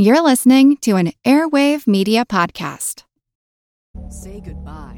You're listening to an Airwave Media Podcast. Say goodbye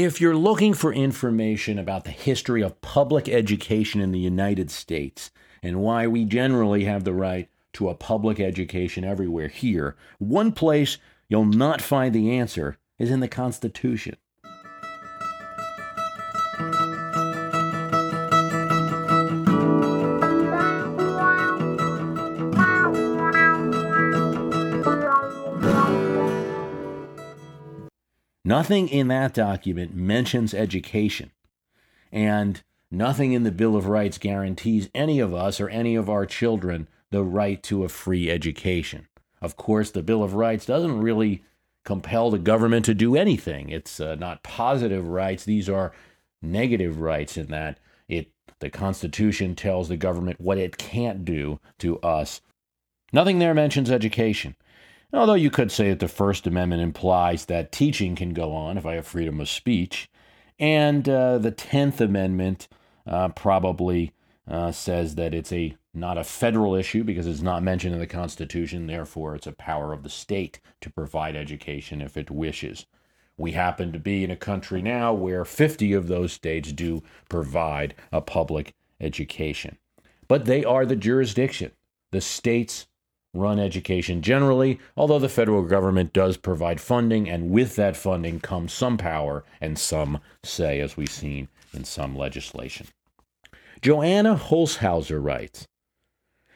If you're looking for information about the history of public education in the United States and why we generally have the right to a public education everywhere here, one place you'll not find the answer is in the Constitution. Nothing in that document mentions education. And nothing in the Bill of Rights guarantees any of us or any of our children the right to a free education. Of course, the Bill of Rights doesn't really compel the government to do anything. It's uh, not positive rights, these are negative rights in that it the Constitution tells the government what it can't do to us. Nothing there mentions education. Although you could say that the First Amendment implies that teaching can go on if I have freedom of speech, and uh, the Tenth Amendment uh, probably uh, says that it's a not a federal issue because it's not mentioned in the Constitution. Therefore, it's a power of the state to provide education if it wishes. We happen to be in a country now where 50 of those states do provide a public education, but they are the jurisdiction. The states run education generally, although the federal government does provide funding, and with that funding comes some power and some say, as we've seen in some legislation. Joanna Holshouser writes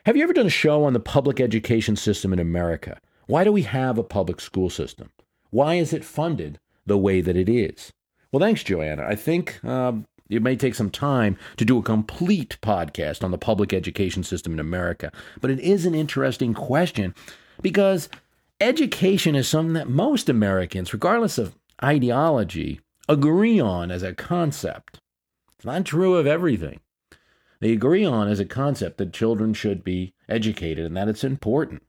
Have you ever done a show on the public education system in America? Why do we have a public school system? Why is it funded the way that it is? Well, thanks, Joanna. I think um, it may take some time to do a complete podcast on the public education system in America, but it is an interesting question because education is something that most Americans, regardless of ideology, agree on as a concept. It's not true of everything. They agree on as a concept that children should be educated and that it's important.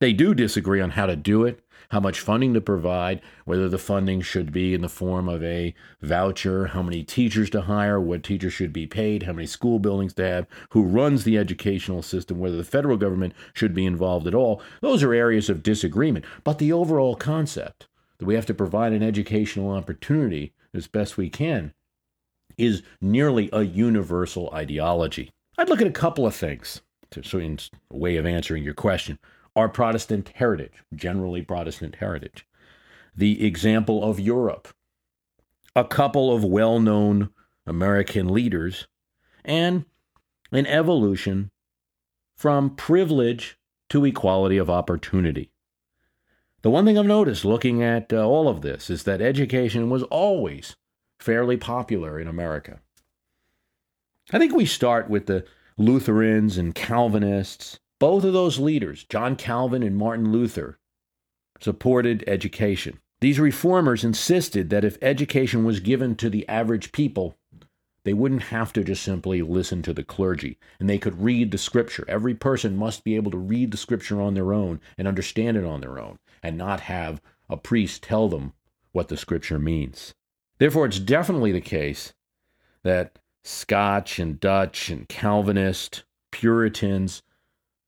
They do disagree on how to do it, how much funding to provide, whether the funding should be in the form of a voucher, how many teachers to hire, what teachers should be paid, how many school buildings to have, who runs the educational system, whether the federal government should be involved at all. Those are areas of disagreement. But the overall concept that we have to provide an educational opportunity as best we can is nearly a universal ideology. I'd look at a couple of things, to, so in a way of answering your question our Protestant heritage, generally Protestant heritage, the example of Europe, a couple of well known American leaders, and an evolution from privilege to equality of opportunity. The one thing I've noticed looking at uh, all of this is that education was always fairly popular in America. I think we start with the Lutherans and Calvinists both of those leaders, John Calvin and Martin Luther, supported education. These reformers insisted that if education was given to the average people, they wouldn't have to just simply listen to the clergy and they could read the scripture. Every person must be able to read the scripture on their own and understand it on their own and not have a priest tell them what the scripture means. Therefore, it's definitely the case that Scotch and Dutch and Calvinist, Puritans,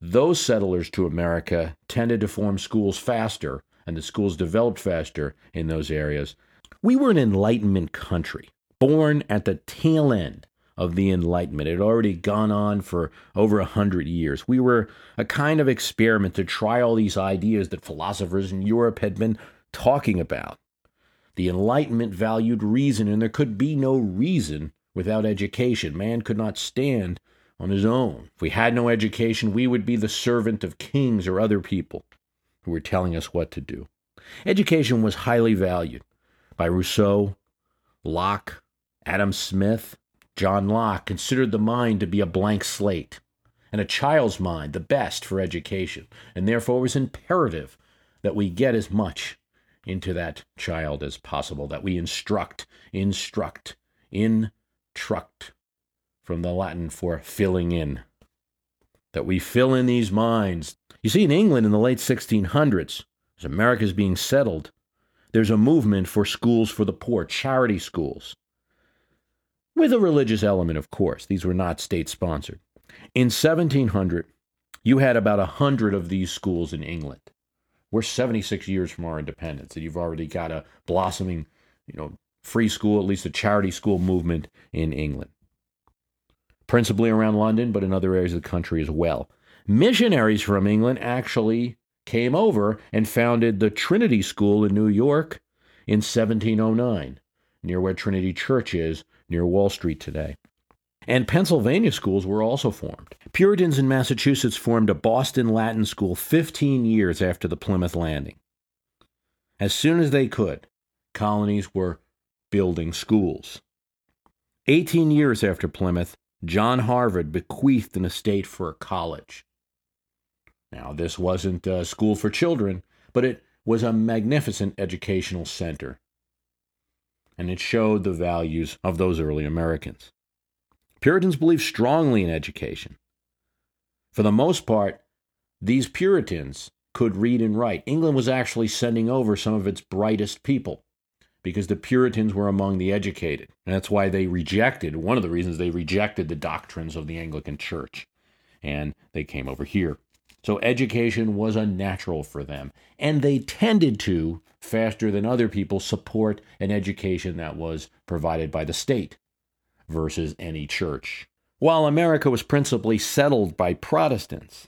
those settlers to America tended to form schools faster, and the schools developed faster in those areas. We were an Enlightenment country, born at the tail end of the Enlightenment. It had already gone on for over a hundred years. We were a kind of experiment to try all these ideas that philosophers in Europe had been talking about. The Enlightenment valued reason, and there could be no reason without education. Man could not stand on his own. If we had no education, we would be the servant of kings or other people who were telling us what to do. Education was highly valued by Rousseau, Locke, Adam Smith. John Locke considered the mind to be a blank slate, and a child's mind the best for education, and therefore it was imperative that we get as much into that child as possible, that we instruct, instruct, intruct, from the Latin for filling in, that we fill in these minds. You see, in England in the late 1600s, as America is being settled, there's a movement for schools for the poor, charity schools, with a religious element, of course. These were not state sponsored. In 1700, you had about a hundred of these schools in England. We're 76 years from our independence, and you've already got a blossoming, you know, free school, at least a charity school movement in England. Principally around London, but in other areas of the country as well. Missionaries from England actually came over and founded the Trinity School in New York in 1709, near where Trinity Church is, near Wall Street today. And Pennsylvania schools were also formed. Puritans in Massachusetts formed a Boston Latin school 15 years after the Plymouth Landing. As soon as they could, colonies were building schools. 18 years after Plymouth, John Harvard bequeathed an estate for a college. Now, this wasn't a school for children, but it was a magnificent educational center. And it showed the values of those early Americans. Puritans believed strongly in education. For the most part, these Puritans could read and write. England was actually sending over some of its brightest people because the Puritans were among the educated. And that's why they rejected, one of the reasons they rejected the doctrines of the Anglican Church. And they came over here. So education was a natural for them. And they tended to, faster than other people, support an education that was provided by the state versus any church. While America was principally settled by Protestants,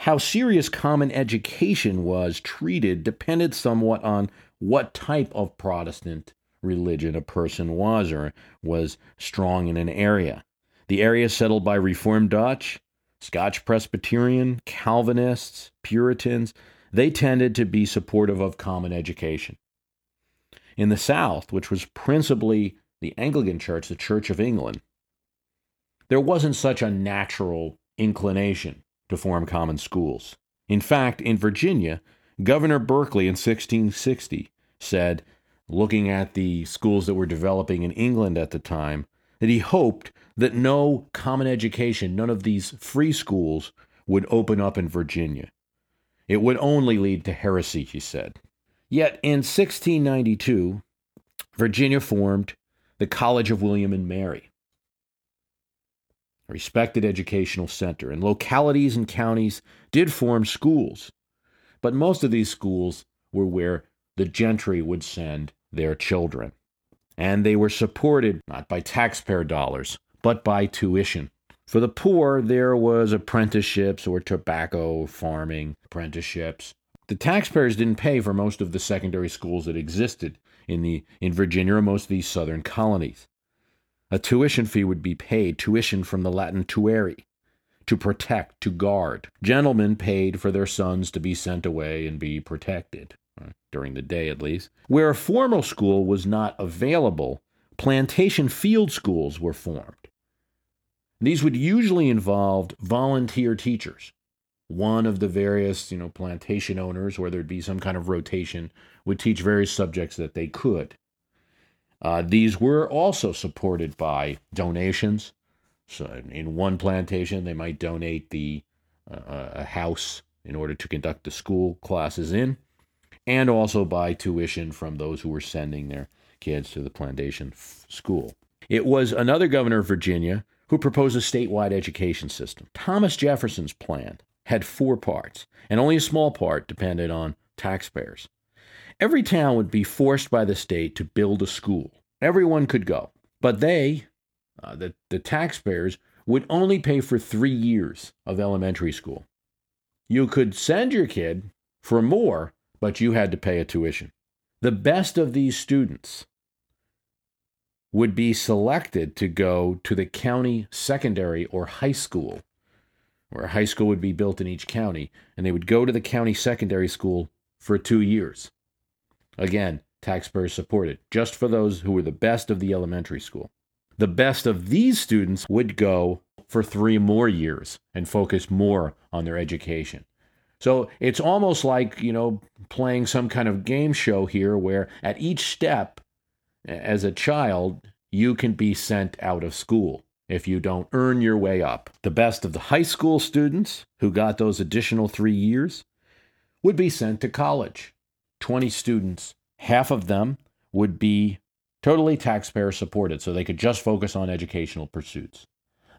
how serious common education was treated depended somewhat on what type of Protestant religion a person was or was strong in an area. The area settled by Reformed Dutch, Scotch Presbyterian, Calvinists, Puritans, they tended to be supportive of common education. In the South, which was principally the Anglican Church, the Church of England, there wasn't such a natural inclination to form common schools. In fact, in Virginia, Governor Berkeley in 1660 said, looking at the schools that were developing in England at the time, that he hoped that no common education, none of these free schools, would open up in Virginia. It would only lead to heresy, he said. Yet in 1692, Virginia formed the College of William and Mary, a respected educational center, and localities and counties did form schools. But most of these schools were where the gentry would send their children. And they were supported not by taxpayer dollars, but by tuition. For the poor, there was apprenticeships or tobacco farming apprenticeships. The taxpayers didn't pay for most of the secondary schools that existed in the in Virginia or most of these southern colonies. A tuition fee would be paid, tuition from the Latin tuere, to protect, to guard. Gentlemen paid for their sons to be sent away and be protected, during the day at least. Where a formal school was not available, plantation field schools were formed. These would usually involve volunteer teachers one of the various, you know, plantation owners, where there'd be some kind of rotation, would teach various subjects that they could. Uh, these were also supported by donations. So, in one plantation, they might donate the uh, a house in order to conduct the school classes in, and also by tuition from those who were sending their kids to the plantation f- school. It was another governor of Virginia who proposed a statewide education system. Thomas Jefferson's plan had four parts, and only a small part depended on taxpayers. Every town would be forced by the state to build a school. Everyone could go, but they, uh, the, the taxpayers, would only pay for three years of elementary school. You could send your kid for more, but you had to pay a tuition. The best of these students would be selected to go to the county secondary or high school where a high school would be built in each county, and they would go to the county secondary school for two years. Again, taxpayers supported, just for those who were the best of the elementary school. The best of these students would go for three more years and focus more on their education. So it's almost like, you know, playing some kind of game show here where at each step, as a child, you can be sent out of school if you don't earn your way up. The best of the high school students who got those additional three years would be sent to college. 20 students, half of them would be totally taxpayer supported, so they could just focus on educational pursuits.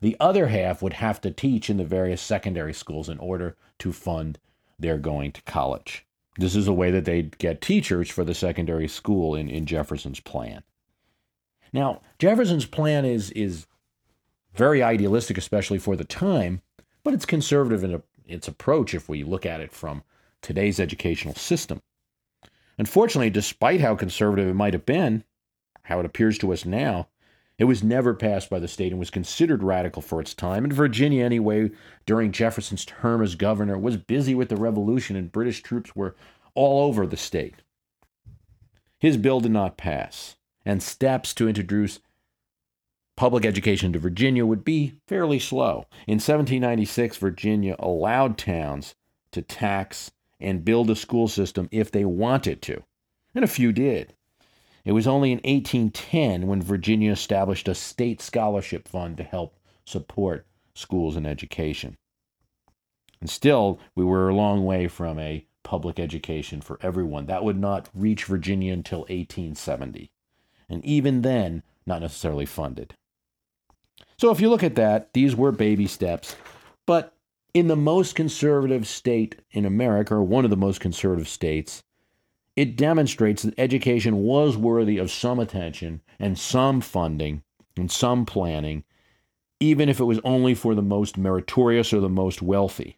The other half would have to teach in the various secondary schools in order to fund their going to college. This is a way that they'd get teachers for the secondary school in, in Jefferson's plan. Now, Jefferson's plan is, is very idealistic, especially for the time, but it's conservative in its approach if we look at it from today's educational system. Unfortunately, despite how conservative it might have been, how it appears to us now, it was never passed by the state and was considered radical for its time. And Virginia, anyway, during Jefferson's term as governor, was busy with the revolution and British troops were all over the state. His bill did not pass, and steps to introduce public education to Virginia would be fairly slow. In 1796, Virginia allowed towns to tax and build a school system if they wanted to, and a few did. It was only in 1810 when Virginia established a state scholarship fund to help support schools and education. And still, we were a long way from a public education for everyone. That would not reach Virginia until 1870. And even then, not necessarily funded. So if you look at that, these were baby steps. But in the most conservative state in America, or one of the most conservative states, it demonstrates that education was worthy of some attention and some funding and some planning, even if it was only for the most meritorious or the most wealthy.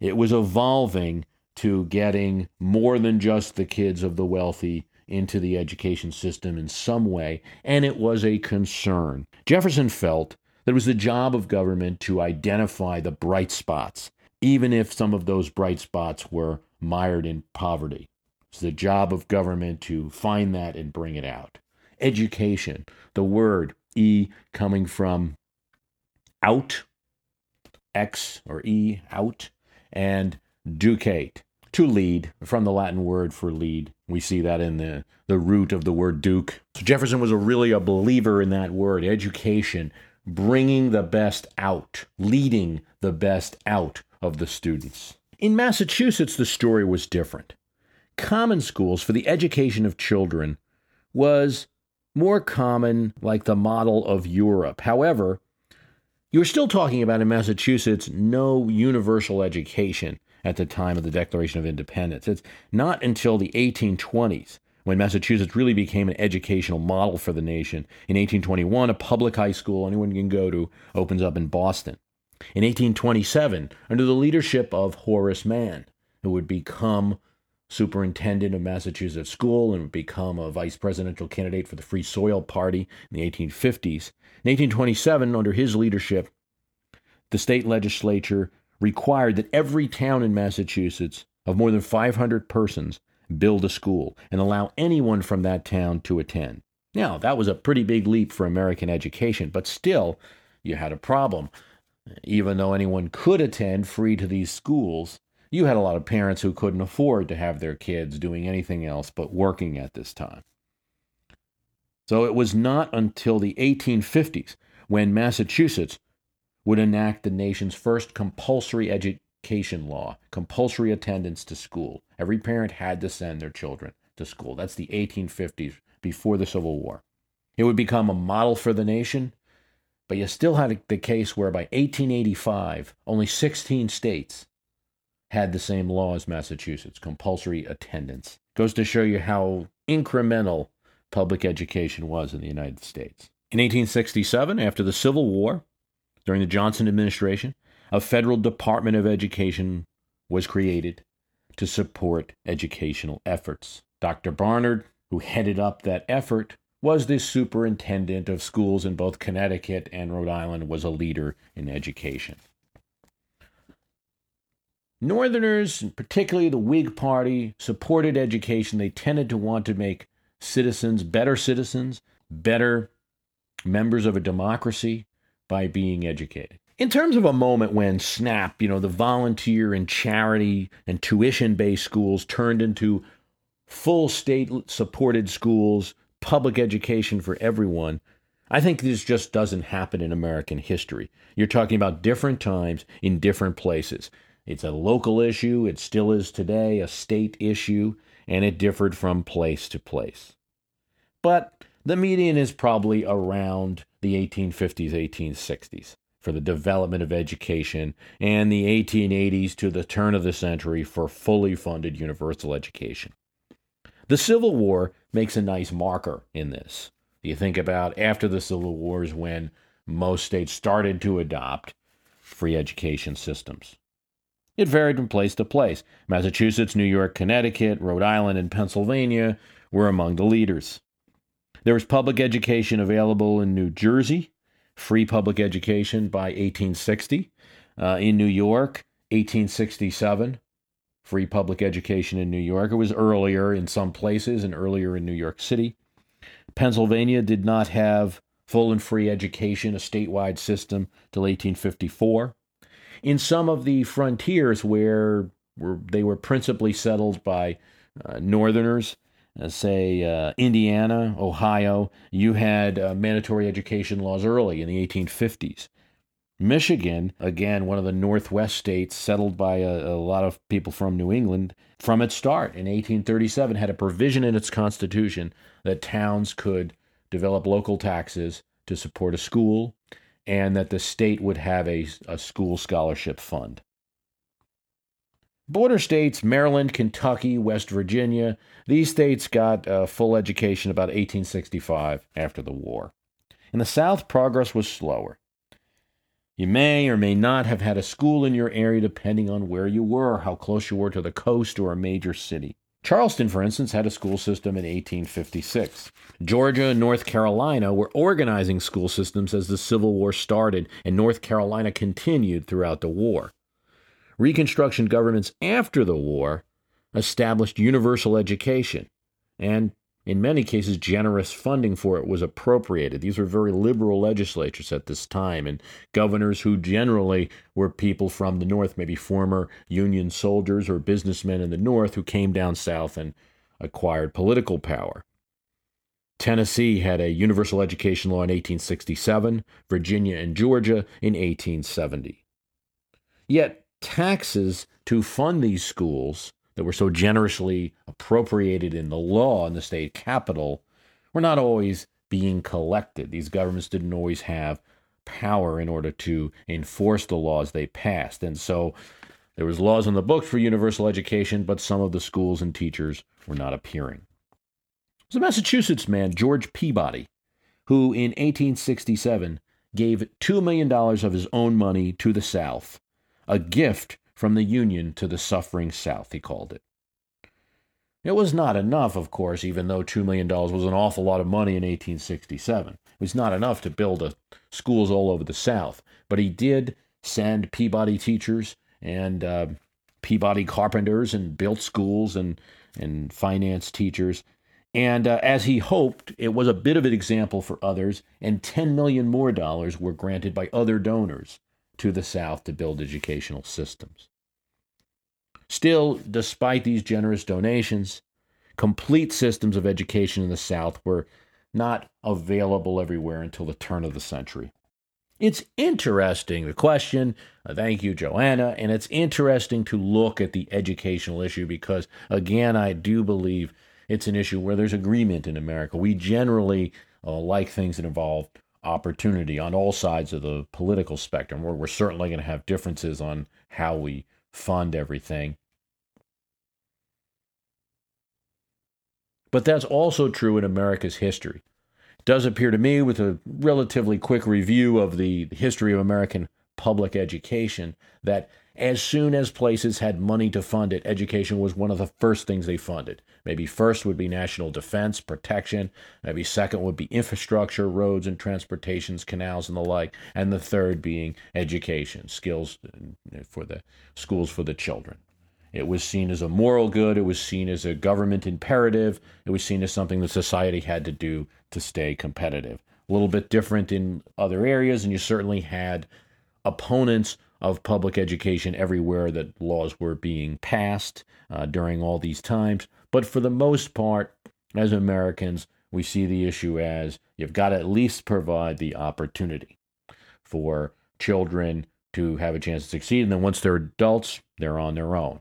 It was evolving to getting more than just the kids of the wealthy into the education system in some way, and it was a concern. Jefferson felt that it was the job of government to identify the bright spots, even if some of those bright spots were mired in poverty. It's the job of government to find that and bring it out. Education, the word E coming from out, X or E, out, and ducate, to lead, from the Latin word for lead. We see that in the, the root of the word duke. So Jefferson was a, really a believer in that word, education, bringing the best out, leading the best out of the students. In Massachusetts, the story was different. Common schools for the education of children was more common, like the model of Europe. However, you are still talking about in Massachusetts no universal education at the time of the Declaration of Independence. It's not until the 1820s when Massachusetts really became an educational model for the nation. In 1821, a public high school anyone can go to opens up in Boston. In 1827, under the leadership of Horace Mann, who would become superintendent of Massachusetts School and would become a vice presidential candidate for the Free Soil Party in the 1850s. In 1827, under his leadership, the state legislature required that every town in Massachusetts of more than 500 persons build a school and allow anyone from that town to attend. Now, that was a pretty big leap for American education, but still, you had a problem. Even though anyone could attend free to these schools, you had a lot of parents who couldn't afford to have their kids doing anything else but working at this time. So it was not until the 1850s when Massachusetts would enact the nation's first compulsory education law, compulsory attendance to school. Every parent had to send their children to school. That's the 1850s, before the Civil War. It would become a model for the nation, but you still had the case where by 1885, only 16 states had the same law as Massachusetts, compulsory attendance. Goes to show you how incremental public education was in the United States. In 1867, after the Civil War, during the Johnson administration, a federal Department of Education was created to support educational efforts. Dr. Barnard, who headed up that effort, was the superintendent of schools in both Connecticut and Rhode Island, was a leader in education. Northerners, particularly the Whig Party, supported education. They tended to want to make citizens better citizens, better members of a democracy by being educated. In terms of a moment when SNAP, you know, the volunteer and charity and tuition based schools turned into full state supported schools, public education for everyone, I think this just doesn't happen in American history. You're talking about different times in different places. It's a local issue, it still is today, a state issue, and it differed from place to place. But the median is probably around the 1850s, 1860s for the development of education, and the 1880s to the turn of the century for fully funded universal education. The Civil War makes a nice marker in this. You think about after the Civil Wars when most states started to adopt free education systems. It varied from place to place. Massachusetts, New York, Connecticut, Rhode Island, and Pennsylvania were among the leaders. There was public education available in New Jersey, free public education by 1860. Uh, in New York, 1867, free public education in New York. It was earlier in some places and earlier in New York City. Pennsylvania did not have full and free education, a statewide system, till 1854 in some of the frontiers where they were principally settled by uh, northerners, uh, say uh, Indiana, Ohio, you had uh, mandatory education laws early in the 1850s. Michigan, again, one of the Northwest states settled by a, a, lot of people from New England, from its start in 1837, had a provision in its constitution that towns could develop local taxes to support a school and that the state would have a, a school scholarship fund. Border states, Maryland, Kentucky, West Virginia, these states got uh, full education about 1865 after the war. In the South, progress was slower. You may or may not have had a school in your area depending on where you were, how close you were to the coast or a major city. Charleston, for instance, had a school system in 1856. Georgia and North Carolina were organizing school systems as the Civil War started, and North Carolina continued throughout the war. Reconstruction governments after the war established universal education, and in many cases, generous funding for it was appropriated. These were very liberal legislatures at this time, and governors who generally were people from the North, maybe former Union soldiers or businessmen in the North who came down south and acquired political power. Tennessee had a universal education law in 1867, Virginia and Georgia in 1870. Yet, taxes to fund these schools that were so generously appropriated in the law in the state capital were not always being collected. These governments didn't always have power in order to enforce the laws they passed. And so there was laws on the books for universal education, but some of the schools and teachers were not appearing. There's a Massachusetts man, George Peabody, who in 1867 gave $2 million of his own money to the South, a gift from the Union to the suffering South, he called it. It was not enough, of course, even though $2 million was an awful lot of money in 1867. It was not enough to build a, schools all over the South. But he did send Peabody teachers and uh, Peabody carpenters and built schools and, and finance teachers. And uh, as he hoped, it was a bit of an example for others, and 10 million more dollars were granted by other donors to the South to build educational systems. Still, despite these generous donations, complete systems of education in the South were not available everywhere until the turn of the century. It's interesting, the question. Uh, thank you, Joanna. And it's interesting to look at the educational issue because, again, I do believe it's an issue where there's agreement in America. We generally uh, like things that involve opportunity on all sides of the political spectrum, where we're certainly going to have differences on how we fund everything. But that's also true in America's history. It does appear to me, with a relatively quick review of the history of American public education, that as soon as places had money to fund it, education was one of the first things they funded. Maybe first would be national defense, protection. Maybe second would be infrastructure, roads and transportations, canals and the like. And the third being education, skills uh, for the schools for the children. It was seen as a moral good. It was seen as a government imperative. It was seen as something that society had to do to stay competitive. A little bit different in other areas, and you certainly had opponents of public education everywhere that laws were being passed uh, during all these times. But for the most part, as Americans, we see the issue as you've got to at least provide the opportunity for children to have a chance to succeed. And then once they're adults, they're on their own.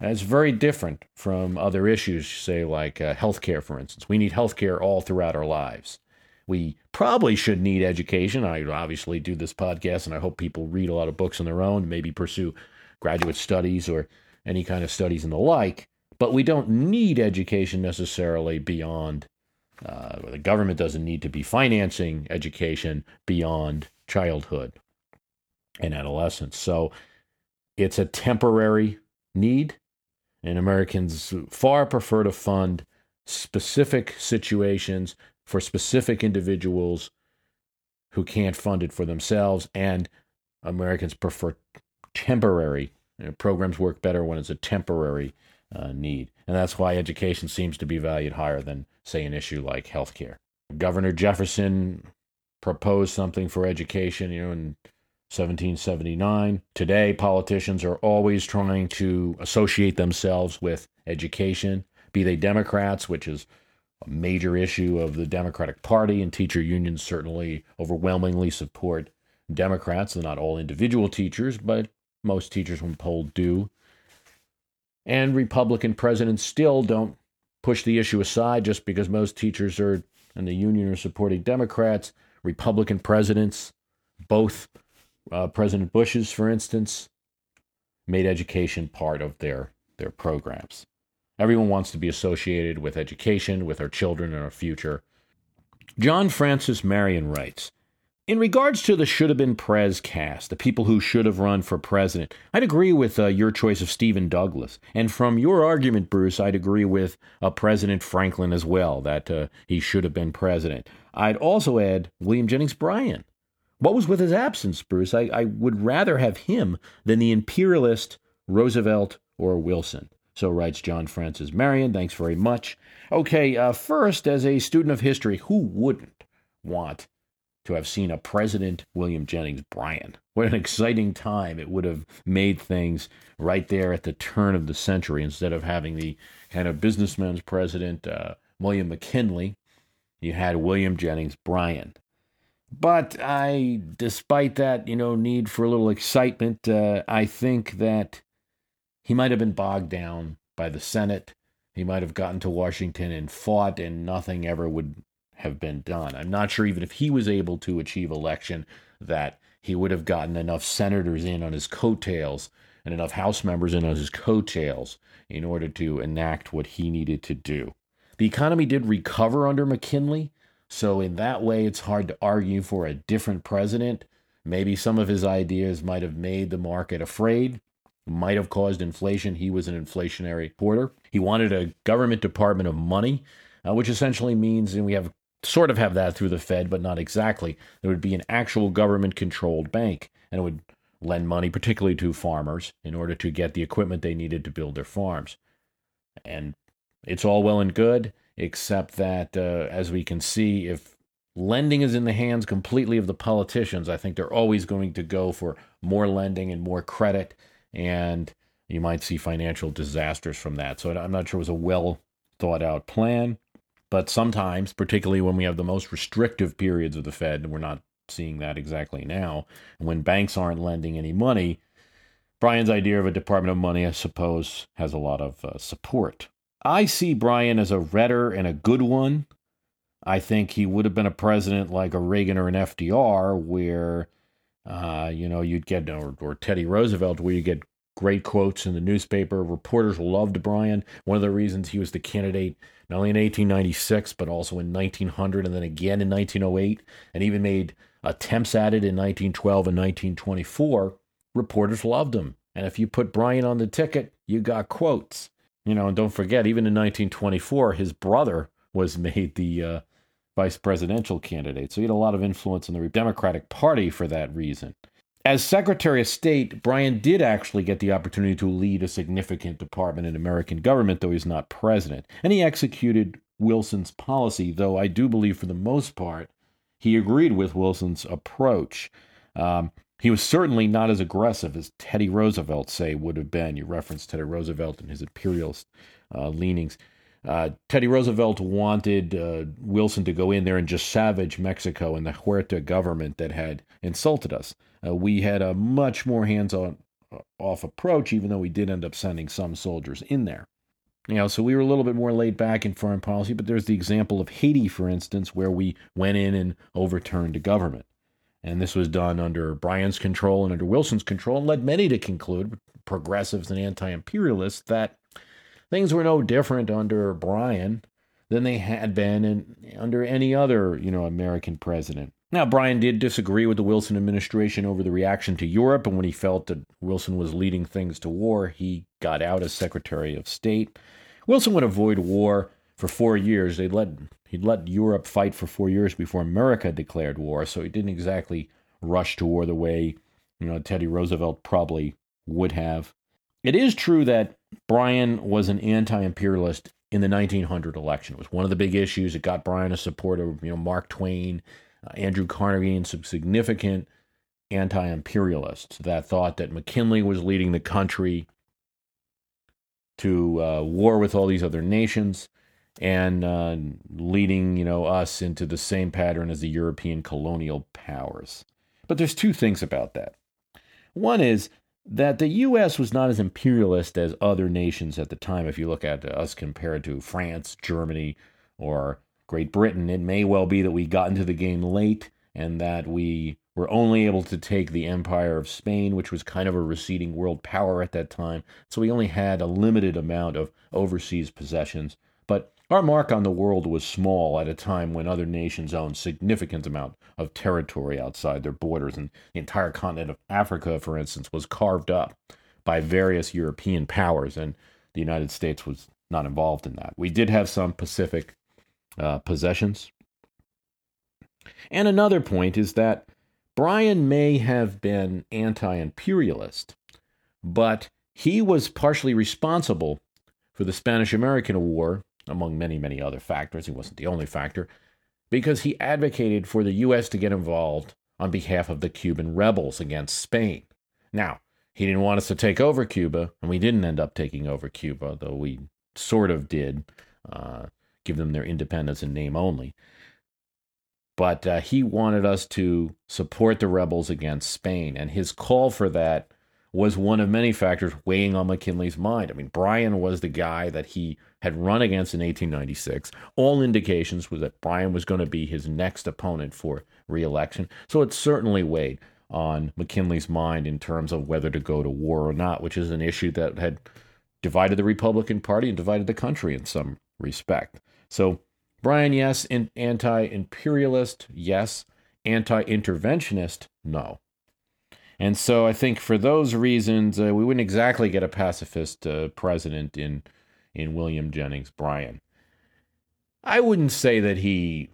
It's very different from other issues, say like uh, healthcare, for instance. We need healthcare all throughout our lives. We probably should need education. I obviously do this podcast, and I hope people read a lot of books on their own, maybe pursue graduate studies or any kind of studies and the like. But we don't need education necessarily beyond, uh, the government doesn't need to be financing education beyond childhood and adolescence. So it's a temporary need, and Americans far prefer to fund specific situations for specific individuals who can't fund it for themselves, and Americans prefer temporary you know, programs work better when it's a temporary uh, need, and that's why education seems to be valued higher than, say, an issue like healthcare. Governor Jefferson proposed something for education, you know, in 1779. Today, politicians are always trying to associate themselves with education, be they Democrats, which is a major issue of the Democratic Party, and teacher unions certainly overwhelmingly support Democrats. They're not all individual teachers, but most teachers, when polled, do. And Republican presidents still don't push the issue aside just because most teachers are and the union are supporting Democrats. Republican presidents, both uh, President Bush's, for instance, made education part of their, their programs. Everyone wants to be associated with education, with our children and our future. John Francis Marion writes In regards to the should have been Prez cast, the people who should have run for president, I'd agree with uh, your choice of Stephen Douglas. And from your argument, Bruce, I'd agree with uh, President Franklin as well, that uh, he should have been president. I'd also add William Jennings Bryan. What was with his absence, Bruce? I, I would rather have him than the imperialist Roosevelt or Wilson. So writes John Francis Marion. Thanks very much. Okay, uh, first, as a student of history, who wouldn't want to have seen a President William Jennings Bryan? What an exciting time it would have made things right there at the turn of the century instead of having the kind of businessman's president, uh, William McKinley. You had William Jennings Bryan. But I, despite that, you know, need for a little excitement, uh, I think that he might have been bogged down by the Senate. He might have gotten to Washington and fought, and nothing ever would have been done. I'm not sure even if he was able to achieve election that he would have gotten enough senators in on his coattails and enough House members in on his coattails in order to enact what he needed to do. The economy did recover under McKinley, so, in that way, it's hard to argue for a different president. Maybe some of his ideas might have made the market afraid, might have caused inflation. He was an inflationary porter. He wanted a government department of money, uh, which essentially means, and we have sort of have that through the Fed, but not exactly. There would be an actual government controlled bank, and it would lend money, particularly to farmers, in order to get the equipment they needed to build their farms. And it's all well and good except that, uh, as we can see, if lending is in the hands completely of the politicians, I think they're always going to go for more lending and more credit, and you might see financial disasters from that. So I'm not sure it was a well thought out plan, but sometimes, particularly when we have the most restrictive periods of the Fed, and we're not seeing that exactly now, when banks aren't lending any money, Bryan's idea of a Department of Money, I suppose, has a lot of uh, support. I see Bryan as a redder and a good one. I think he would have been a president like a Reagan or an FDR, where, uh, you know, you'd get, or, or Teddy Roosevelt, where you get great quotes in the newspaper. Reporters loved Bryan. One of the reasons he was the candidate not only in 1896, but also in 1900 and then again in 1908, and even made attempts at it in 1912 and 1924. Reporters loved him. And if you put Bryan on the ticket, you got quotes. You know, and don't forget, even in 1924, his brother was made the uh, vice presidential candidate. So he had a lot of influence in the Democratic Party for that reason. As Secretary of State, Bryan did actually get the opportunity to lead a significant department in American government, though he's not president. And he executed Wilson's policy, though I do believe for the most part he agreed with Wilson's approach. Um, He was certainly not as aggressive as Teddy Roosevelt, say, would have been. You referenced Teddy Roosevelt and his imperialist uh, leanings. Uh, Teddy Roosevelt wanted uh, Wilson to go in there and just savage Mexico and the Huerta government that had insulted us. Uh, we had a much more hands on uh, off approach, even though we did end up sending some soldiers in there. You know, so we were a little bit more laid back in foreign policy, but there's the example of Haiti, for instance, where we went in and overturned the government. And this was done under Bryan's control and under Wilson's control, and led many to conclude, progressives and anti imperialists, that things were no different under Bryan than they had been in, under any other, you know, American president. Now, Bryan did disagree with the Wilson administration over the reaction to Europe, and when he felt that Wilson was leading things to war, he got out as Secretary of State. Wilson would avoid war for four years. They let he'd let Europe fight for four years before America declared war, so he didn't exactly rush to war the way you know Teddy Roosevelt probably would have. It is true that Bryan was an anti-imperialist in the 1900 election. It was one of the big issues. It got Bryan a support of you know Mark Twain, uh, Andrew Carnegie, and some significant anti-imperialists that thought that McKinley was leading the country to uh, war with all these other nations and uh, leading you know us into the same pattern as the European colonial powers. But there's two things about that. One is that the U.S. was not as imperialist as other nations at the time. If you look at us compared to France, Germany, or Great Britain, it may well be that we got into the game late and that we were only able to take the Empire of Spain, which was kind of a receding world power at that time. So we only had a limited amount of overseas possessions. But our mark on the world was small at a time when other nations owned significant amount of territory outside their borders, and the entire continent of Africa, for instance, was carved up by various European powers, and the United States was not involved in that. We did have some Pacific uh, possessions. And another point is that Bryan may have been anti imperialist, but he was partially responsible for the Spanish American War, among many, many other factors. He wasn't the only factor, because he advocated for the U.S. to get involved on behalf of the Cuban rebels against Spain. Now, he didn't want us to take over Cuba, and we didn't end up taking over Cuba, though we sort of did uh, give them their independence in name only but uh, he wanted us to support the rebels against Spain. And his call for that was one of many factors weighing on McKinley's mind. I mean, Bryan was the guy that he had run against in 1896. All indications was that Bryan was going to be his next opponent for reelection. So it certainly weighed on McKinley's mind in terms of whether to go to war or not, which is an issue that had divided the Republican Party and divided the country in some respect. So Bryan, yes. anti imperialist, yes. Anti interventionist, no. And so I think for those reasons, uh, we wouldn't exactly get a pacifist uh, president in, in William Jennings Bryan. I wouldn't say that he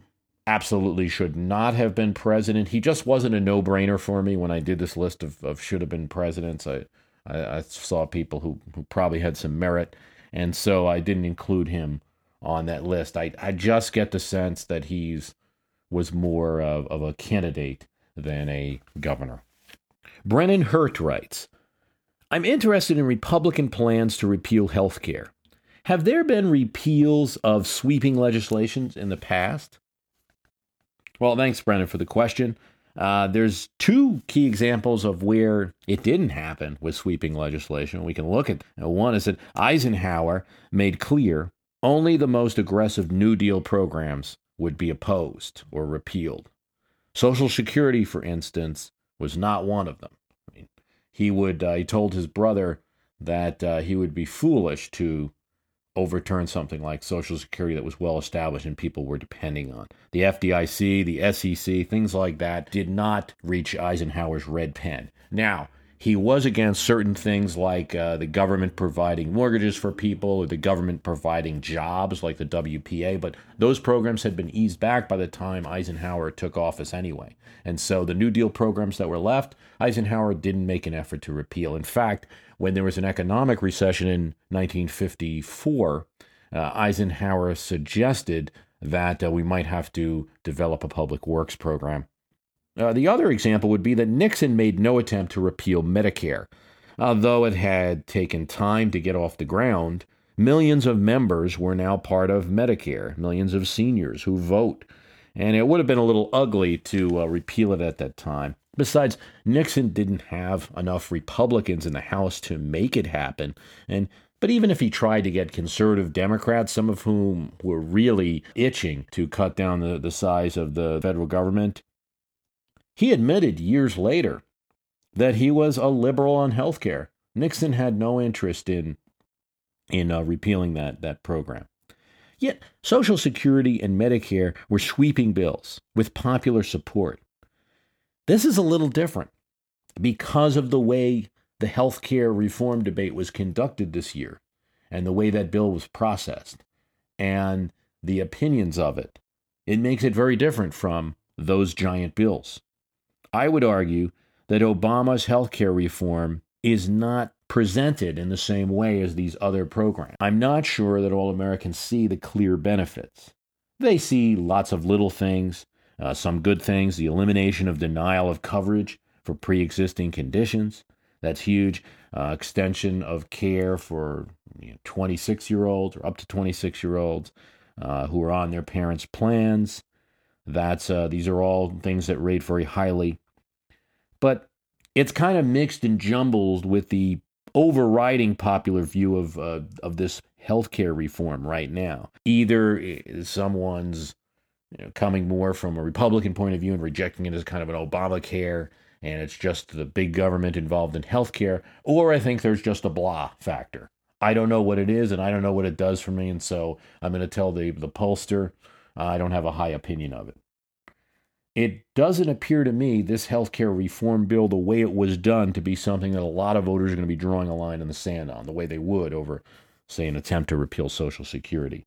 absolutely should not have been president. He just wasn't a no brainer for me when I did this list of, of should have been presidents. I, I, I saw people who, who probably had some merit, and so I didn't include him on that list. I, I just get the sense that he's was more of, of a candidate than a governor. Brennan Hurt writes I'm interested in Republican plans to repeal health care. Have there been repeals of sweeping legislations in the past? Well, thanks, Brennan, for the question. Uh, there's two key examples of where it didn't happen with sweeping legislation. We can look at one is that Eisenhower made clear only the most aggressive New Deal programs would be opposed or repealed. Social Security, for instance, was not one of them. I mean, he would uh, he told his brother that uh, he would be foolish to overturn something like Social Security that was well established and people were depending on. The FDIC, the SEC, things like that did not reach Eisenhower's red pen. Now, he was against certain things like uh, the government providing mortgages for people or the government providing jobs like the WPA, but those programs had been eased back by the time Eisenhower took office anyway. And so the New Deal programs that were left, Eisenhower didn't make an effort to repeal. In fact, when there was an economic recession in 1954, uh, Eisenhower suggested that uh, we might have to develop a public works program Uh, the other example would be that Nixon made no attempt to repeal Medicare. Although it had taken time to get off the ground, millions of members were now part of Medicare, millions of seniors who vote. And it would have been a little ugly to uh, repeal it at that time. Besides, Nixon didn't have enough Republicans in the House to make it happen. And but even if he tried to get conservative Democrats, some of whom were really itching to cut down the, the size of the federal government, he admitted years later that he was a liberal on health care. Nixon had no interest in in uh, repealing that that program. Yet Social Security and Medicare were sweeping bills with popular support. This is a little different because of the way the health care reform debate was conducted this year and the way that bill was processed and the opinions of it. It makes it very different from those giant bills. I would argue that Obama's health care reform is not presented in the same way as these other programs. I'm not sure that all Americans see the clear benefits. They see lots of little things, uh, some good things, the elimination of denial of coverage for pre existing conditions, that's huge. Uh, extension of care for 26 you know, year olds or up to 26 year olds uh, who are on their parents' plans. That's uh, these are all things that rate very highly, but it's kind of mixed and jumbled with the overriding popular view of uh, of this healthcare reform right now. Either someone's you know, coming more from a Republican point of view and rejecting it as kind of an Obamacare and it's just the big government involved in healthcare, or I think there's just a blah factor. I don't know what it is, and I don't know what it does for me, and so I'm going to tell the the pollster uh, I don't have a high opinion of it. It doesn't appear to me this healthcare reform bill, the way it was done, to be something that a lot of voters are going to be drawing a line in the sand on, the way they would over, say, an attempt to repeal Social Security.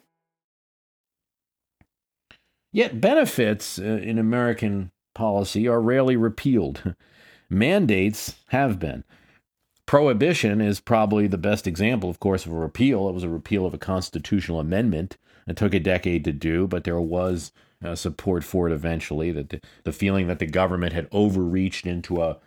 Yet benefits uh, in American policy are rarely repealed. Mandates have been. Prohibition is probably the best example, of course, of a repeal. It was a repeal of a constitutional amendment. It took a decade to do, but there was uh, support for it eventually. That the, the feeling that the government had overreached into a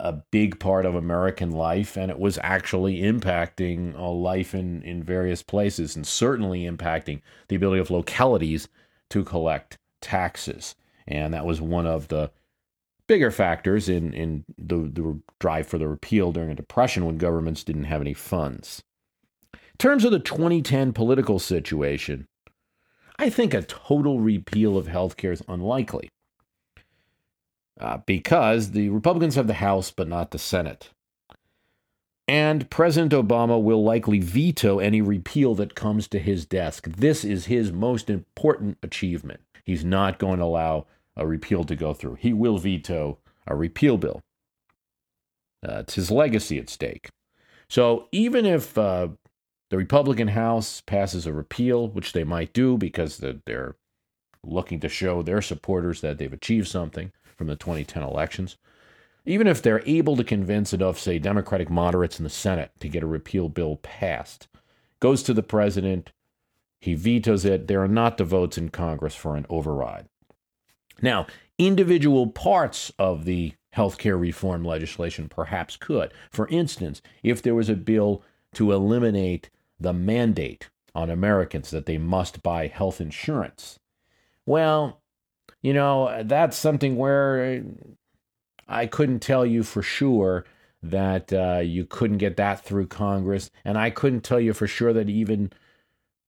a big part of American life, and it was actually impacting uh, life in, in various places, and certainly impacting the ability of localities to collect taxes. And that was one of the bigger factors in, in the, the drive for the repeal during a depression when governments didn't have any funds. In terms of the 2010 political situation, I think a total repeal of health care is unlikely. Uh, because the Republicans have the House but not the Senate. And President Obama will likely veto any repeal that comes to his desk. This is his most important achievement. He's not going to allow a repeal to go through. He will veto a repeal bill. Uh, it's his legacy at stake. So even if uh, the Republican House passes a repeal, which they might do because they're looking to show their supporters that they've achieved something, from the 2010 elections. Even if they're able to convince enough, say, Democratic moderates in the Senate to get a repeal bill passed, goes to the president, he vetoes it, there are not the votes in Congress for an override. Now, individual parts of the healthcare reform legislation perhaps could. For instance, if there was a bill to eliminate the mandate on Americans that they must buy health insurance, well, you know, that's something where I couldn't tell you for sure that uh, you couldn't get that through Congress, and I couldn't tell you for sure that even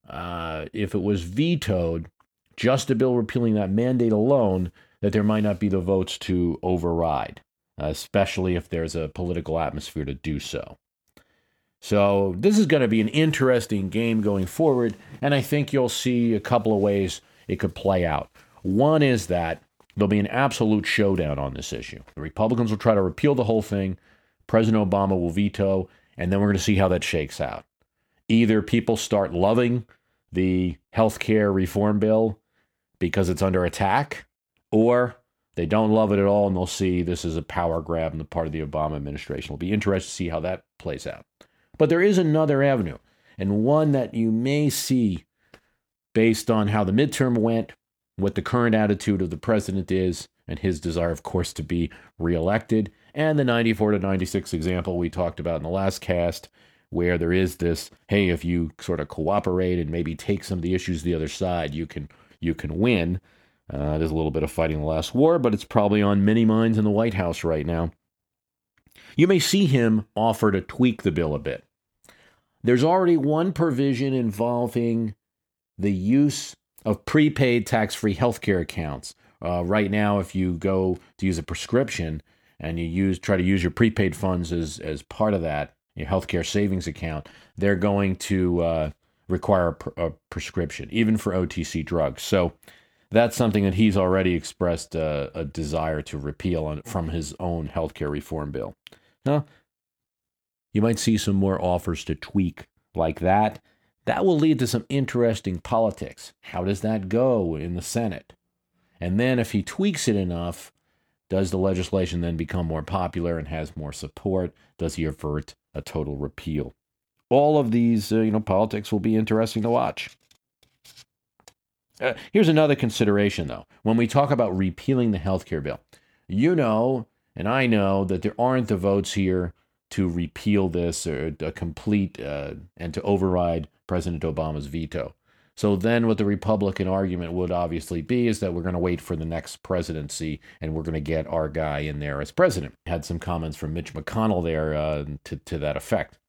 uh, if it was vetoed, just a bill repealing that mandate alone, that there might not be the votes to override, especially if there's a political atmosphere to do so. So, this is going to be an interesting game going forward, and I think you'll see a couple of ways it could play out. One is that there'll be an absolute showdown on this issue. The Republicans will try to repeal the whole thing, President Obama will veto, and then we're going to see how that shakes out. Either people start loving the health care reform bill because it's under attack, or they don't love it at all and they'll see this is a power grab on the part of the Obama administration. It'll be interesting to see how that plays out. But there is another avenue, and one that you may see based on how the midterm went, what the current attitude of the president is, and his desire, of course, to be reelected, and the 94 to 96 example we talked about in the last cast, where there is this hey if you sort of cooperate and maybe take some of the issues the other side you can you can win. Uh, there's a little bit of fighting the last war but it's probably on many minds in the white house right now. You may see him offer to tweak the bill a bit. There's already one provision involving the use of prepaid tax-free healthcare accounts uh, right now if you go to use a prescription and you use try to use your prepaid funds as as part of that your healthcare savings account, they're going to uh, require a, pr- a, prescription, even for OTC drugs. So that's something that he's already expressed uh, a desire to repeal on, from his own healthcare reform bill. Now, you might see some more offers to tweak like that. That will lead to some interesting politics. How does that go in the Senate? And then, if he tweaks it enough, does the legislation then become more popular and has more support? Does he avert a total repeal? All of these, uh, you know, politics will be interesting to watch. Uh, here's another consideration, though. When we talk about repealing the health care bill, you know, and I know that there aren't the votes here to repeal this or a complete uh, and to override President Obama's veto. So then, what the Republican argument would obviously be is that we're going to wait for the next presidency and we're going to get our guy in there as president. Had some comments from Mitch McConnell there uh, to, to that effect.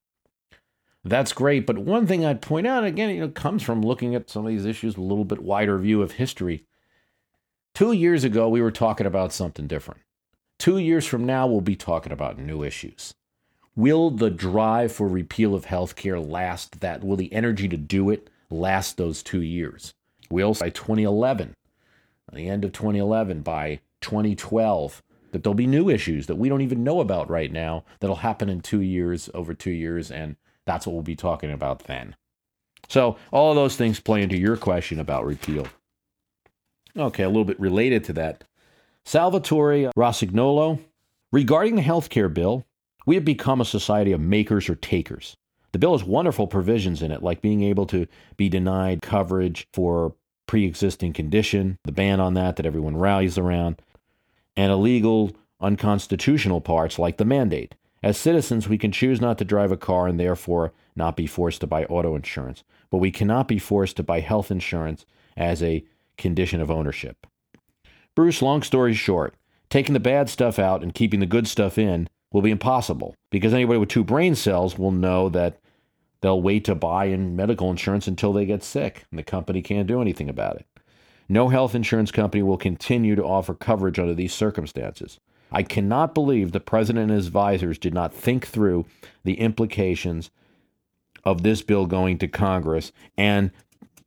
That's great, but one thing I'd point out again, you know, comes from looking at some of these issues with a little bit wider view of history. Two years ago, we were talking about something different. Two years from now, we'll be talking about new issues. Will the drive for repeal of health care last that? Will the energy to do it last those two years. We'll by 2011, the end of 2011, by 2012, that there'll be new issues that we don't even know about right now that'll happen in two years, over two years, and that's what we'll be talking about then. So, all of those things play into your question about repeal. Okay, a little bit related to that. Salvatore Rossignolo, regarding the health care bill, we have become a society of makers or takers. The bill has wonderful provisions in it, like being able to be denied coverage for pre existing condition, the ban on that that everyone rallies around, and illegal, unconstitutional parts like the mandate. As citizens, we can choose not to drive a car and therefore not be forced to buy auto insurance, but we cannot be forced to buy health insurance as a condition of ownership. Bruce, long story short, taking the bad stuff out and keeping the good stuff in will be impossible because anybody with two brain cells will know that they'll wait to buy in medical insurance until they get sick and the company can't do anything about it. No health insurance company will continue to offer coverage under these circumstances. I cannot believe the president and his advisors did not think through the implications of this bill going to Congress and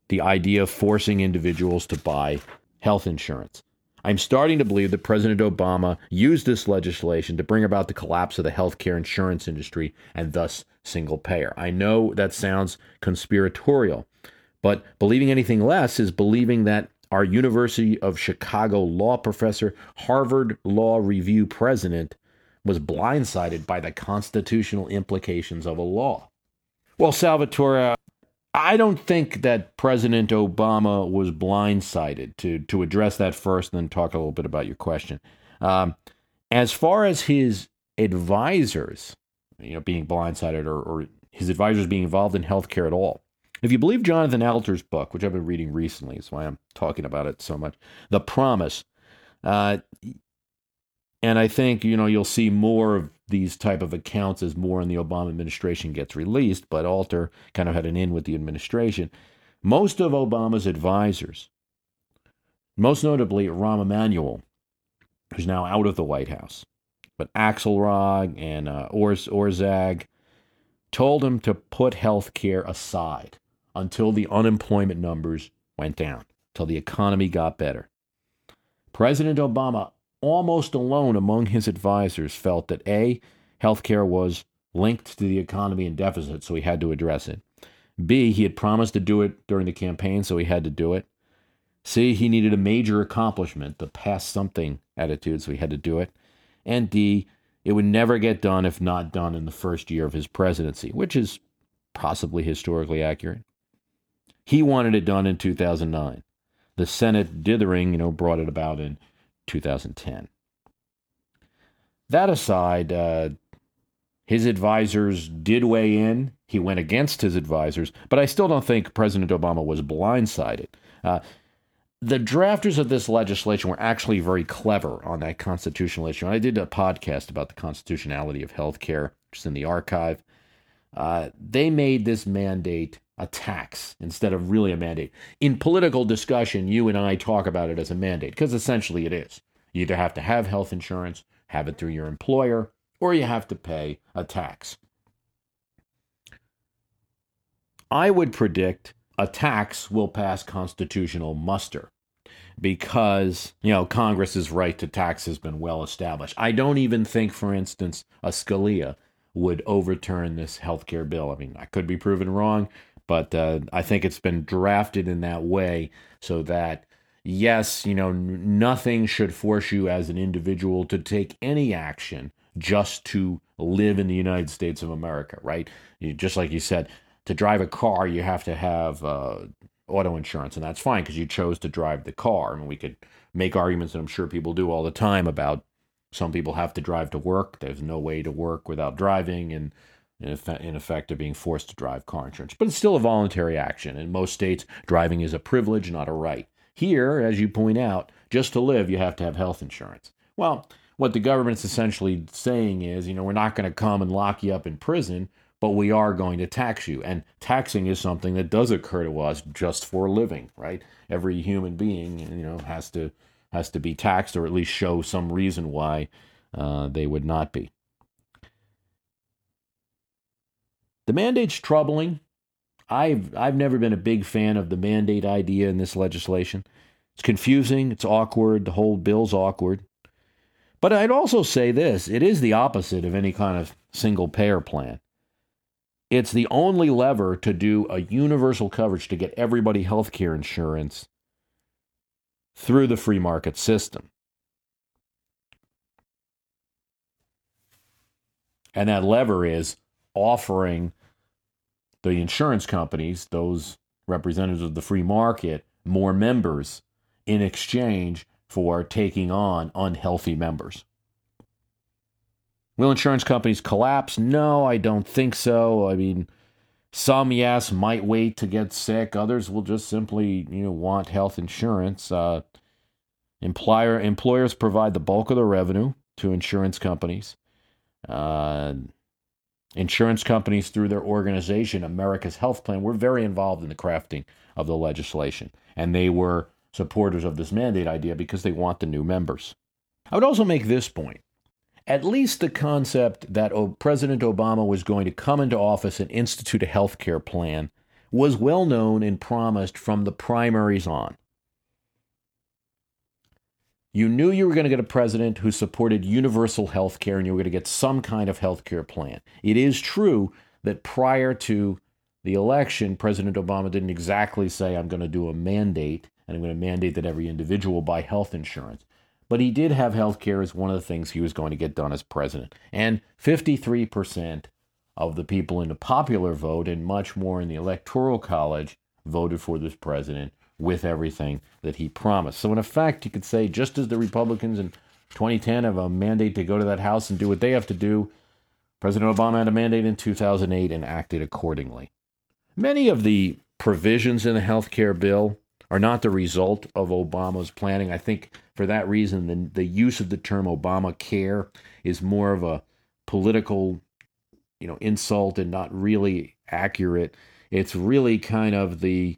the idea of forcing individuals to buy health insurance. I'm starting to believe that President Obama used this legislation to bring about the collapse of the healthcare insurance industry and thus single payer. I know that sounds conspiratorial, but believing anything less is believing that our University of Chicago law professor, Harvard Law Review president, was blindsided by the constitutional implications of a law. Well, Salvatore, I don't think that President Obama was blindsided. To to address that first, and then talk a little bit about your question. Um, as far as his advisors, you know, being blindsided or, or his advisors being involved in healthcare at all, if you believe Jonathan Alter's book, which I've been reading recently, that's why I'm talking about it so much, The Promise, uh, and I think you know you'll see more of these type of accounts as more in the Obama administration gets released. But Alter kind of had an in with the administration. Most of Obama's advisors, most notably Rahm Emanuel, who's now out of the White House, but Axelrod and uh, Orz, Orszag told him to put health care aside until the unemployment numbers went down, till the economy got better. President Obama, almost alone among his advisors, felt that A, healthcare was linked to the economy and deficit, so he had to address it. B, he had promised to do it during the campaign, so he had to do it. C, he needed a major accomplishment, the pass something attitude, so he had to do it. And D, it would never get done if not done in the first year of his presidency, which is possibly historically accurate. He wanted it done in 2009. The Senate dithering, you know, brought it about in 2010. That aside, uh, his advisors did weigh in. He went against his advisors, but I still don't think President Obama was blindsided. Uh, the drafters of this legislation were actually very clever on that constitutional issue. I did a podcast about the constitutionality of health care, which is in the archive. Uh, they made this mandate a tax instead of really a mandate. In political discussion, you and I talk about it as a mandate because essentially it is. You either have to have health insurance, have it through your employer, or you have to pay a tax. I would predict a tax will pass constitutional muster because, you know, Congress's right to tax has been well established. I don't even think, for instance, a Scalia would overturn this health care bill. I mean, I could be proven wrong, but uh, I think it's been drafted in that way so that yes, you know, nothing should force you as an individual to take any action just to live in the United States of America, right? You, just like you said, to drive a car, you have to have uh, auto insurance, and that's fine because you chose to drive the car. I mean, we could make arguments that I'm sure people do all the time about some people have to drive to work. There's no way to work without driving, and in effect, in effect of being forced to drive car insurance. But it's still a voluntary action. In most states, driving is a privilege, not a right. Here, as you point out, just to live, you have to have health insurance. Well, what the government's essentially saying is, you know, we're not going to come and lock you up in prison, but we are going to tax you. And taxing is something that does occur to us just for a living, right? Every human being, you know, has to has to be taxed or at least show some reason why uh, they would not be. The mandate's troubling. I've I've never been a big fan of the mandate idea in this legislation. It's confusing, it's awkward, the whole bill's awkward. But I'd also say this, it is the opposite of any kind of single payer plan. It's the only lever to do a universal coverage to get everybody health care insurance through the free market system. And that lever is offering the insurance companies, those representatives of the free market, more members in exchange for taking on unhealthy members. Will insurance companies collapse? No, I don't think so. I mean, some, yes, might wait to get sick. Others will just simply, you know, want health insurance. Uh, employer employers provide the bulk of the revenue to insurance companies. Uh, Insurance companies, through their organization, America's Health Plan, were very involved in the crafting of the legislation. And they were supporters of this mandate idea because they want the new members. I would also make this point. At least the concept that President Obama was going to come into office and institute a health care plan was well known and promised from the primaries on. You knew you were going to get a president who supported universal health care and you were going to get some kind of health care plan. It is true that prior to the election, President Obama didn't exactly say, I'm going to do a mandate and I'm going to mandate that every individual buy health insurance. But he did have health care as one of the things he was going to get done as president. And 53% of the people in the popular vote and much more in the electoral college voted for this president with everything that he promised. So, in effect, you could say just as the Republicans in 2010 have a mandate to go to that House and do what they have to do, President Obama had a mandate in 2008 and acted accordingly. Many of the provisions in the health care bill are not the result of Obama's planning. I think for that reason, the, the use of the term Obamacare is more of a political, you know, insult and not really accurate. It's really kind of the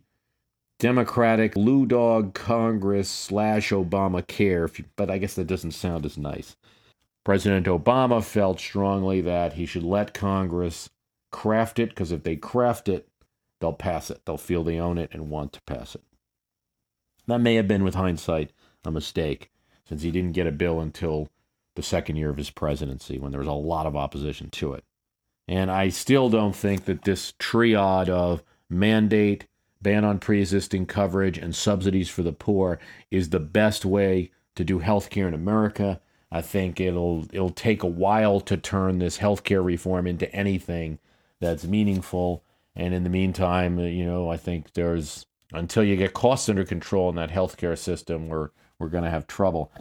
Democratic Blue Dog Congress slash Obamacare, but I guess that doesn't sound as nice. President Obama felt strongly that he should let Congress craft it because if they craft it, they'll pass it. They'll feel they own it and want to pass it. That may have been, with hindsight, a mistake, since he didn't get a bill until the second year of his presidency when there was a lot of opposition to it. And I still don't think that this triad of mandate, ban on pre existing coverage, and subsidies for the poor is the best way to do health care in America. I think it'll it'll take a while to turn this healthcare reform into anything that's meaningful. And in the meantime, uh, you know, I think there's until you get costs under control in that healthcare system, we're we're going to have trouble.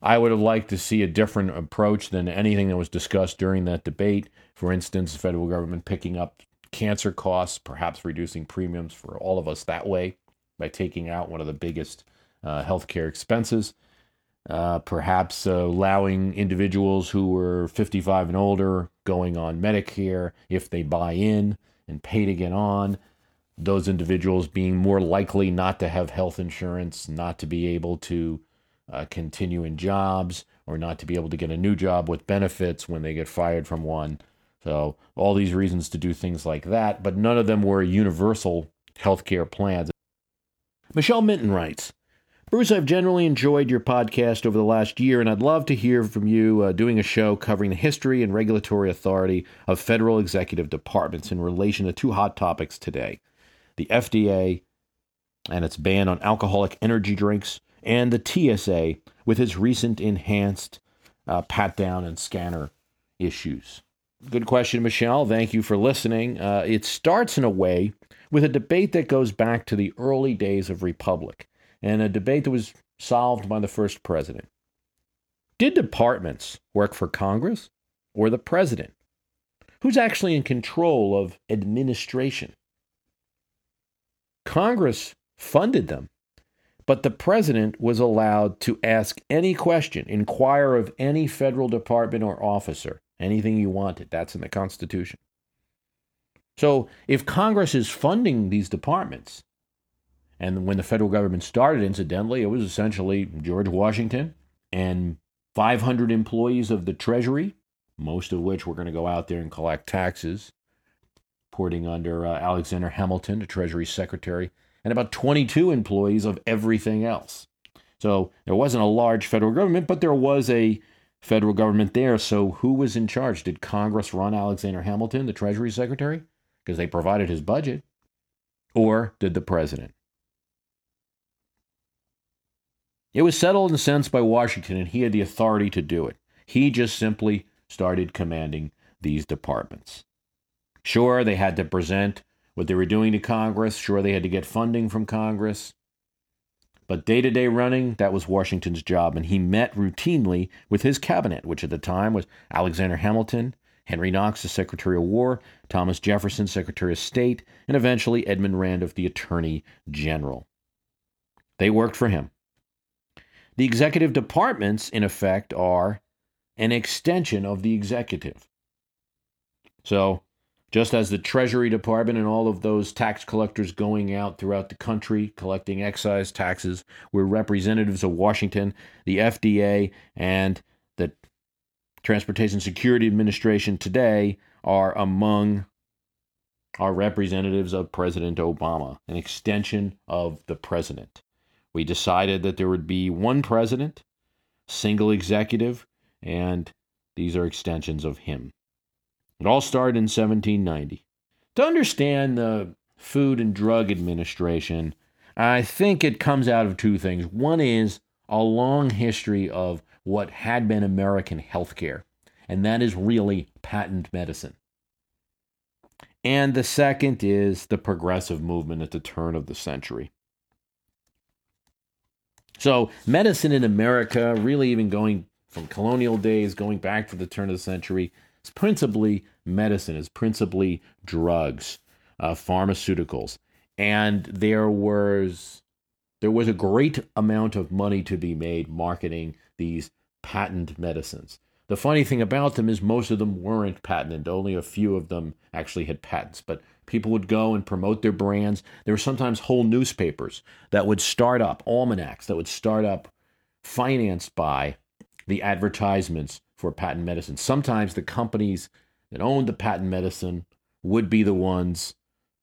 I would have liked to see a different approach than anything that was discussed during that debate. For instance, the federal government picking up cancer costs, perhaps reducing premiums for all of us that way by taking out one of the biggest uh, healthcare expenses. Uh, perhaps uh, allowing individuals who were 55 and older going on Medicare if they buy in and pay to get on those individuals being more likely not to have health insurance, not to be able to uh, continue in jobs, or not to be able to get a new job with benefits when they get fired from one. So, all these reasons to do things like that, but none of them were universal health care plans. Michelle Minton writes Bruce, I've generally enjoyed your podcast over the last year, and I'd love to hear from you uh, doing a show covering the history and regulatory authority of federal executive departments in relation to two hot topics today the FDA and its ban on alcoholic energy drinks, and the TSA with its recent enhanced uh, pat down and scanner issues. Good question, Michelle. Thank you for listening. Uh, it starts in a way with a debate that goes back to the early days of Republic and a debate that was solved by the first president. Did departments work for Congress or the president? Who's actually in control of administration? Congress funded them, but the president was allowed to ask any question, inquire of any federal department or officer, anything you wanted. That's in the Constitution. So if Congress is funding these departments, and when the federal government started, incidentally, it was essentially George Washington and 500 employees of the Treasury, most of which were going to go out there and collect taxes reporting under uh, Alexander Hamilton, the Treasury Secretary, and about 22 employees of everything else. So there wasn't a large federal government, but there was a federal government there. So who was in charge? Did Congress run Alexander Hamilton, the Treasury Secretary? Because they provided his budget. Or did the president? It was settled in a sense by Washington, and he had the authority to do it. He just simply started commanding these departments. Sure, they had to present what they were doing to Congress. Sure, they had to get funding from Congress. But day to day running, that was Washington's job, and he met routinely with his cabinet, which at the time was Alexander Hamilton, Henry Knox, the Secretary of War, Thomas Jefferson, Secretary of State, and eventually Edmund Randolph, the Attorney General. They worked for him. The executive departments, in effect, are an extension of the executive. So just as the Treasury Department and all of those tax collectors going out throughout the country collecting excise taxes were representatives of Washington, the FDA, and the Transportation Security Administration today are among our representatives of President Obama, an extension of the president. We decided that there would be one president, single executive, and these are extensions of him. It all started in 1790. To understand the Food and Drug Administration, I think it comes out of two things. One is a long history of what had been American healthcare, and that is really patent medicine. And the second is the progressive movement at the turn of the century. So, medicine in America, really even going from colonial days, going back to the turn of the century, is principally medicine, is principally drugs, uh, pharmaceuticals. And there was there was a great amount of money to be made marketing these patent medicines. The funny thing about them is most of them weren't patented. Only a few of them actually had patents. But people would go and promote their brands. There were sometimes whole newspapers that would start up, almanacs that would start up, financed by the advertisements for patent medicine. Sometimes the companies that owned the patent medicine would be the ones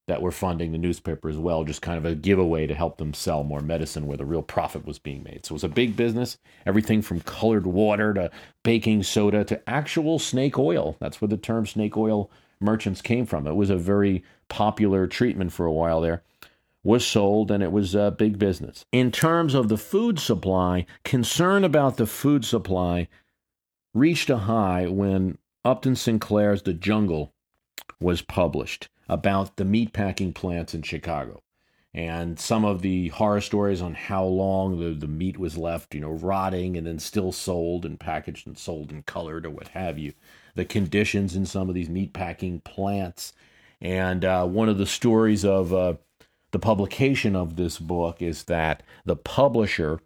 that were funding the newspaper as well, just kind of a giveaway to help them sell more medicine where the real profit was being made. So it was a big business, everything from colored water to baking soda to actual snake oil. That's where the term snake oil merchants came from. It was a very popular treatment for a while there. Was sold and it was a big business. In terms of the food supply, concern about the food supply reached a high when Upton Sinclair's The Jungle was published about the meatpacking plants in Chicago and some of the horror stories on how long the, the meat was left, you know, rotting and then still sold and packaged and sold and colored or what have you. The conditions in some of these meatpacking plants. And uh, one of the stories of uh, the publication of this book is that the publisher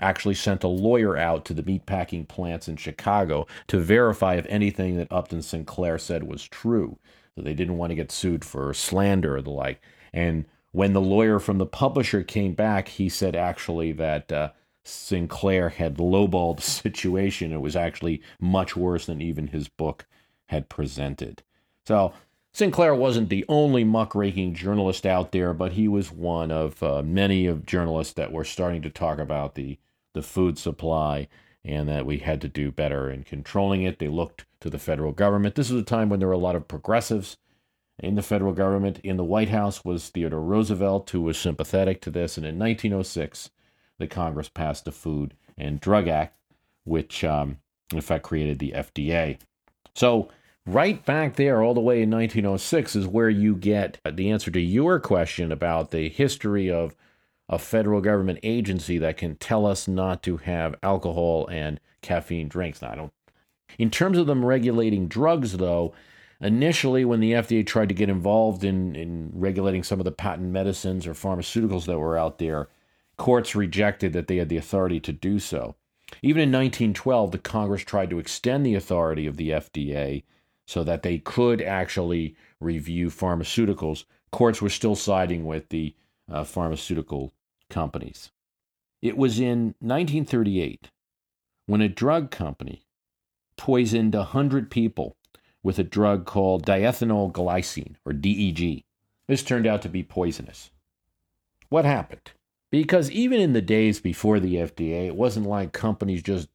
actually sent a lawyer out to the meatpacking plants in Chicago to verify if anything that Upton Sinclair said was true. So they didn't want to get sued for slander or the like. And when the lawyer from the publisher came back, he said actually that uh, Sinclair had lowballed the situation. It was actually much worse than even his book had presented. So Sinclair wasn't the only muckraking journalist out there, but he was one of uh, many of journalists that were starting to talk about the the food supply and that we had to do better in controlling it. They looked to the federal government. This was a time when there were a lot of progressives in the federal government. In the White House was Theodore Roosevelt, who was sympathetic to this. And in 1906, the Congress passed the Food and Drug Act, which, um, in fact, created the FDA. So, right back there, all the way in 1906, is where you get the answer to your question about the history of a federal government agency that can tell us not to have alcohol and caffeine drinks. Now, I don't. In terms of them regulating drugs, though, initially when the FDA tried to get involved in, in regulating some of the patent medicines or pharmaceuticals that were out there, courts rejected that they had the authority to do so. Even in 1912, the Congress tried to extend the authority of the FDA so that they could actually review pharmaceuticals. Courts were still siding with the uh, pharmaceutical companies. It was in 1938 when a drug company poisoned 100 people with a drug called diethylene glycol, or DEG. This turned out to be poisonous. What happened? Because even in the days before the FDA, it wasn't like companies just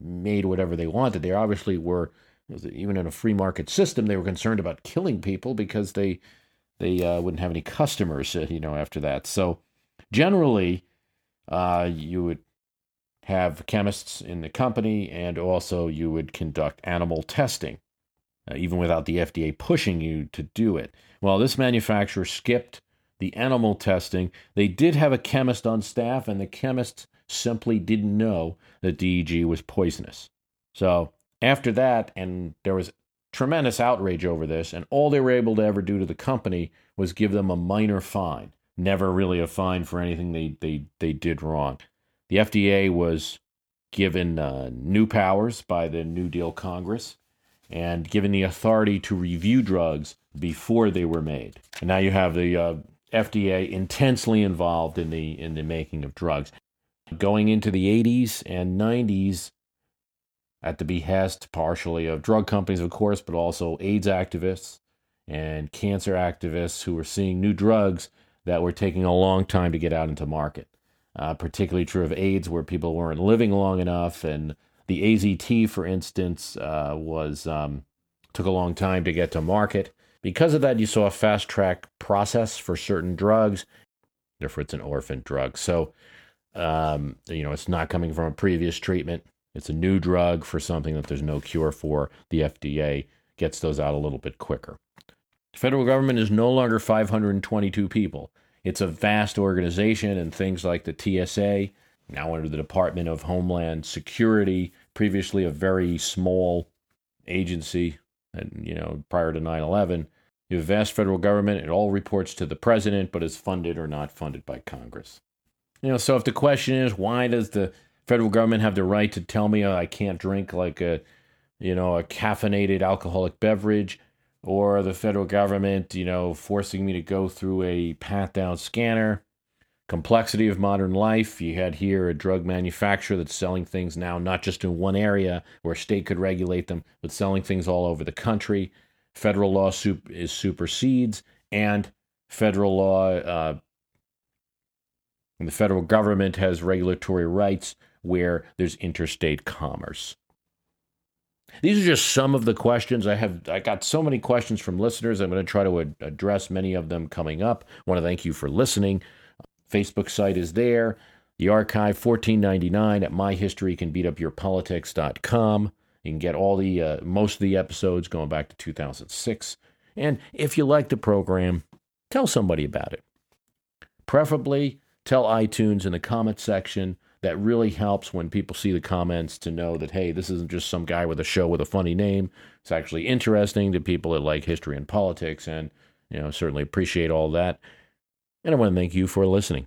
made whatever they wanted. They obviously were, even in a free market system, they were concerned about killing people because they they uh, wouldn't have any customers, uh, you know, after that. So Generally, uh, you would have chemists in the company, and also you would conduct animal testing, uh, even without the FDA pushing you to do it. Well, this manufacturer skipped the animal testing. They did have a chemist on staff, and the chemist simply didn't know that DEG was poisonous. So after that, and there was tremendous outrage over this, and all they were able to ever do to the company was give them a minor fine never really a fine for anything they, they, they did wrong. The FDA was given uh, new powers by the New Deal Congress and given the authority to review drugs before they were made. And now you have the uh, FDA intensely involved in the in the making of drugs. Going into the 80s and 90s, at the behest partially of drug companies, of course, but also AIDS activists and cancer activists who were seeing new drugs that were taking a long time to get out into market. Uh, particularly true of AIDS, where people weren't living long enough, and the AZT, for instance, uh, was um, took a long time to get to market. Because of that, you saw a fast track process for certain drugs. Therefore, it's an orphan drug. So, um, you know, it's not coming from a previous treatment. It's a new drug for something that there's no cure for. The FDA gets those out a little bit quicker. Federal government is no longer 522 people. It's a vast organization, and things like the TSA, now under the Department of Homeland Security, previously a very small agency, and you know, prior to 9 11, you have vast federal government. It all reports to the president, but is funded or not funded by Congress. You know, so if the question is why does the federal government have the right to tell me oh, I can't drink like a, you know, a caffeinated alcoholic beverage, or the federal government, you know, forcing me to go through a pat down scanner? Complexity of modern life. You had here a drug manufacturer that's selling things now, not just in one area where a state could regulate them, but selling things all over the country federal law sup- is supersedes, and federal law, uh, the federal government has regulatory rights where there's interstate commerce. These are just some of the questions I have. I got so many questions from listeners. I'm going to try to ad- address many of them coming up. I want to thank you for listening. Facebook site is there. The archive, fourteen ninety nine at myhistorycanbeatupyourpolitics.com. You can get all the uh, most of the episodes going back to 2006. And if you like the program, tell somebody about it. Preferably tell iTunes in the comment section. That really helps when people see the comments to know that, hey, this isn't just some guy with a show with a funny name. It's actually interesting to people that like history and politics. And, you know, certainly appreciate all that. And I want to thank you for listening.